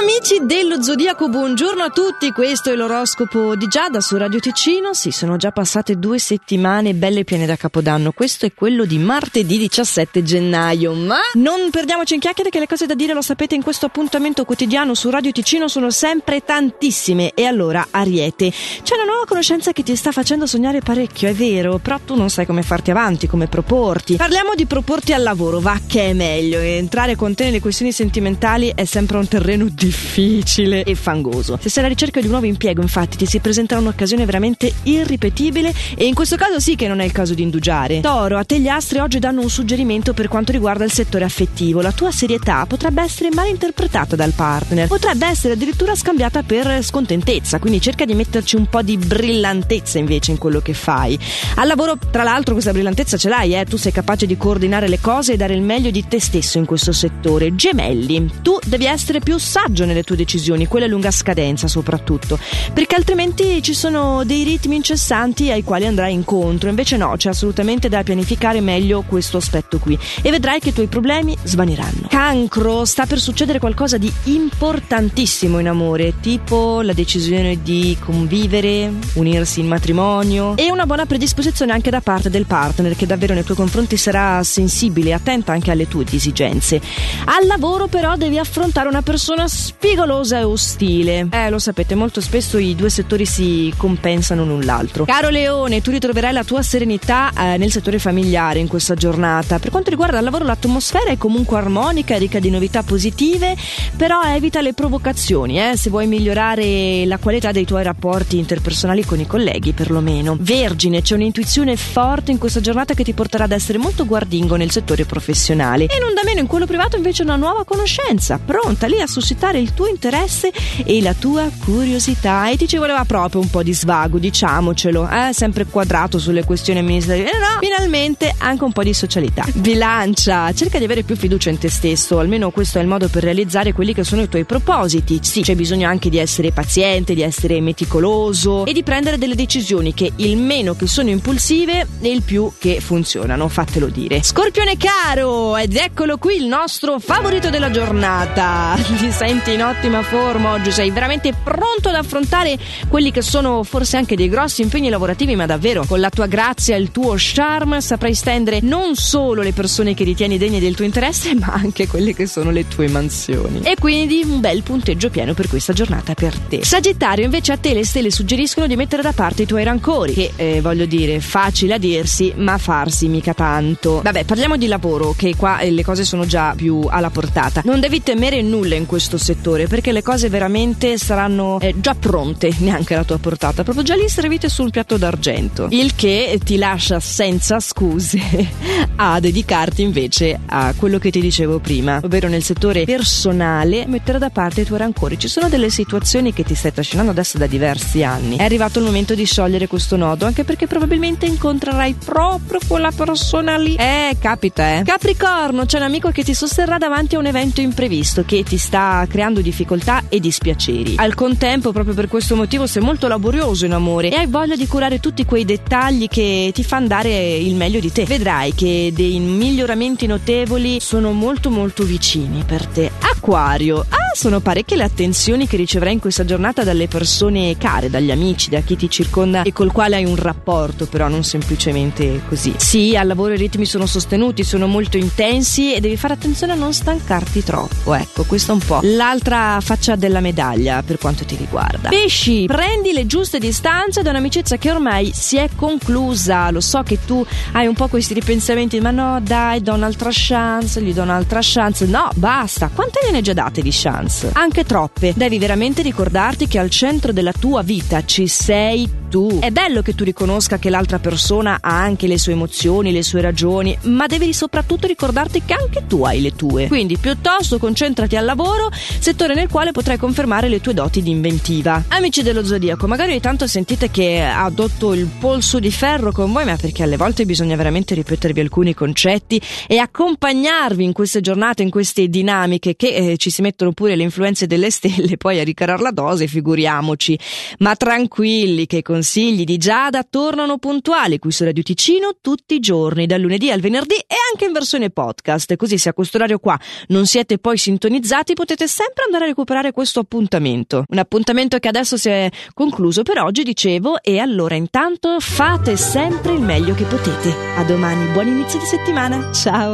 Amici dello Zodiaco, buongiorno a tutti, questo è l'oroscopo di Giada su Radio Ticino. Sì, sono già passate due settimane belle piene da Capodanno. Questo è quello di martedì 17 gennaio. Ma non perdiamoci in chiacchiere che le cose da dire, lo sapete, in questo appuntamento quotidiano su Radio Ticino sono sempre tantissime. E allora, Ariete, c'è una nuova conoscenza che ti sta facendo sognare parecchio, è vero, però tu non sai come farti avanti, come proporti. Parliamo di proporti al lavoro, va che è meglio. Entrare con te nelle questioni sentimentali è sempre un terreno difficile difficile e fangoso. Se sei alla ricerca di un nuovo impiego, infatti, ti si presenterà un'occasione veramente irripetibile e in questo caso sì che non è il caso di indugiare. Toro, a te gli astri oggi danno un suggerimento per quanto riguarda il settore affettivo. La tua serietà potrebbe essere mal interpretata dal partner, potrebbe essere addirittura scambiata per scontentezza, quindi cerca di metterci un po' di brillantezza invece in quello che fai. Al lavoro, tra l'altro, questa brillantezza ce l'hai, eh? tu sei capace di coordinare le cose e dare il meglio di te stesso in questo settore. Gemelli, tu devi essere più saggio nelle tue decisioni, quelle a lunga scadenza soprattutto, perché altrimenti ci sono dei ritmi incessanti ai quali andrai incontro, invece no, c'è assolutamente da pianificare meglio questo aspetto qui e vedrai che i tuoi problemi svaniranno. Cancro, sta per succedere qualcosa di importantissimo in amore, tipo la decisione di convivere, unirsi in matrimonio e una buona predisposizione anche da parte del partner che davvero nei tuoi confronti sarà sensibile e attenta anche alle tue esigenze. Al lavoro però devi affrontare una persona spigolosa e ostile. Eh, lo sapete, molto spesso i due settori si compensano l'un l'altro. Caro Leone, tu ritroverai la tua serenità eh, nel settore familiare in questa giornata. Per quanto riguarda il lavoro, l'atmosfera è comunque armonica, ricca di novità positive, però evita le provocazioni, eh, se vuoi migliorare la qualità dei tuoi rapporti interpersonali con i colleghi, perlomeno. Vergine, c'è un'intuizione forte in questa giornata che ti porterà ad essere molto guardingo nel settore professionale. E non da meno in quello privato invece una nuova conoscenza, pronta lì a suscitare il tuo interesse e la tua curiosità. E ti ci voleva proprio un po' di svago, diciamocelo, eh? sempre quadrato sulle questioni amministrative. No, finalmente anche un po' di socialità. Bilancia, cerca di avere più fiducia in te stesso, almeno questo è il modo per realizzare quelli che sono i tuoi propositi. Sì, c'è bisogno anche di essere paziente, di essere meticoloso e di prendere delle decisioni che il meno che sono impulsive e il più che funzionano, fatelo dire. Scorpione caro, ed eccolo qui il nostro favorito della giornata. Ti senti in ottima forma oggi, sei veramente pronto ad affrontare quelli che sono forse anche dei grossi impegni lavorativi, ma davvero con la tua grazia e il tuo charme saprai stendere non solo le persone che ritieni degne del tuo interesse, ma anche quelle che sono le tue mansioni. E quindi un bel punteggio pieno per questa giornata per te. Sagittario, invece a te le stelle suggeriscono di mettere da parte i tuoi rancori, che eh, voglio dire, facile a dirsi, ma farsi mica tanto. Vabbè, parliamo di lavoro, che qua eh, le cose sono già più alla portata. Non devi temere nulla in questo settore perché le cose veramente saranno eh, già pronte, neanche alla tua portata, proprio già lì servite sul piatto d'argento. Il che ti lascia senza scuse a dedicarti invece a quello che ti dicevo prima, ovvero nel settore personale mettere da parte i tuoi rancori. Ci sono delle situazioni che ti stai trascinando adesso da diversi anni. È arrivato il momento di sciogliere questo nodo, anche perché probabilmente incontrerai proprio quella persona lì. Eh, capita, eh. Capricorno, c'è un amico che ti sosterrà davanti a un evento imprevisto che ti sta creando difficoltà e dispiaceri. Al contempo, proprio per questo motivo, sei molto laborioso in amore e hai voglia di curare tutti quei dettagli che ti fanno dare il meglio di te. Vedrai che dei miglioramenti notevoli sono molto molto vicini per te. Acquario, ah, sono parecchie le attenzioni che riceverai in questa giornata dalle persone care, dagli amici, da chi ti circonda e col quale hai un rapporto, però non semplicemente così. Sì, al lavoro i ritmi sono sostenuti, sono molto intensi e devi fare attenzione a non stancarti troppo. Ecco, questo è un po' l'altra faccia della medaglia per quanto ti riguarda. Pesci, prendi le giuste distanze da un'amicizia che ormai si è conclusa. Lo so che tu hai un po' questi ripensamenti, ma no, dai, do un'altra chance, gli do un'altra chance. No, basta. Quante ne hai già date di chance? Anche troppe. Devi veramente ricordarti che al centro della tua vita ci sei tu. È bello che tu riconosca che l'altra persona ha anche le sue emozioni, le sue ragioni, ma devi soprattutto ricordarti che anche tu hai le tue. Quindi piuttosto concentrati al lavoro, settore nel quale potrai confermare le tue doti di inventiva. Amici dello Zodiaco, magari ogni tanto sentite che adotto il polso di ferro con voi, ma perché alle volte bisogna veramente ripetervi alcuni concetti e accompagnarvi in queste giornate, in queste dinamiche che eh, ci si mettono pure le influenze delle stelle poi a ricarare la dose, figuriamoci. Ma tranquilli che con consigli di Giada tornano puntuali qui su Radio Ticino tutti i giorni, dal lunedì al venerdì e anche in versione podcast. Così se a questo orario qua non siete poi sintonizzati potete sempre andare a recuperare questo appuntamento. Un appuntamento che adesso si è concluso per oggi, dicevo, e allora intanto fate sempre il meglio che potete. A domani, buon inizio di settimana. Ciao!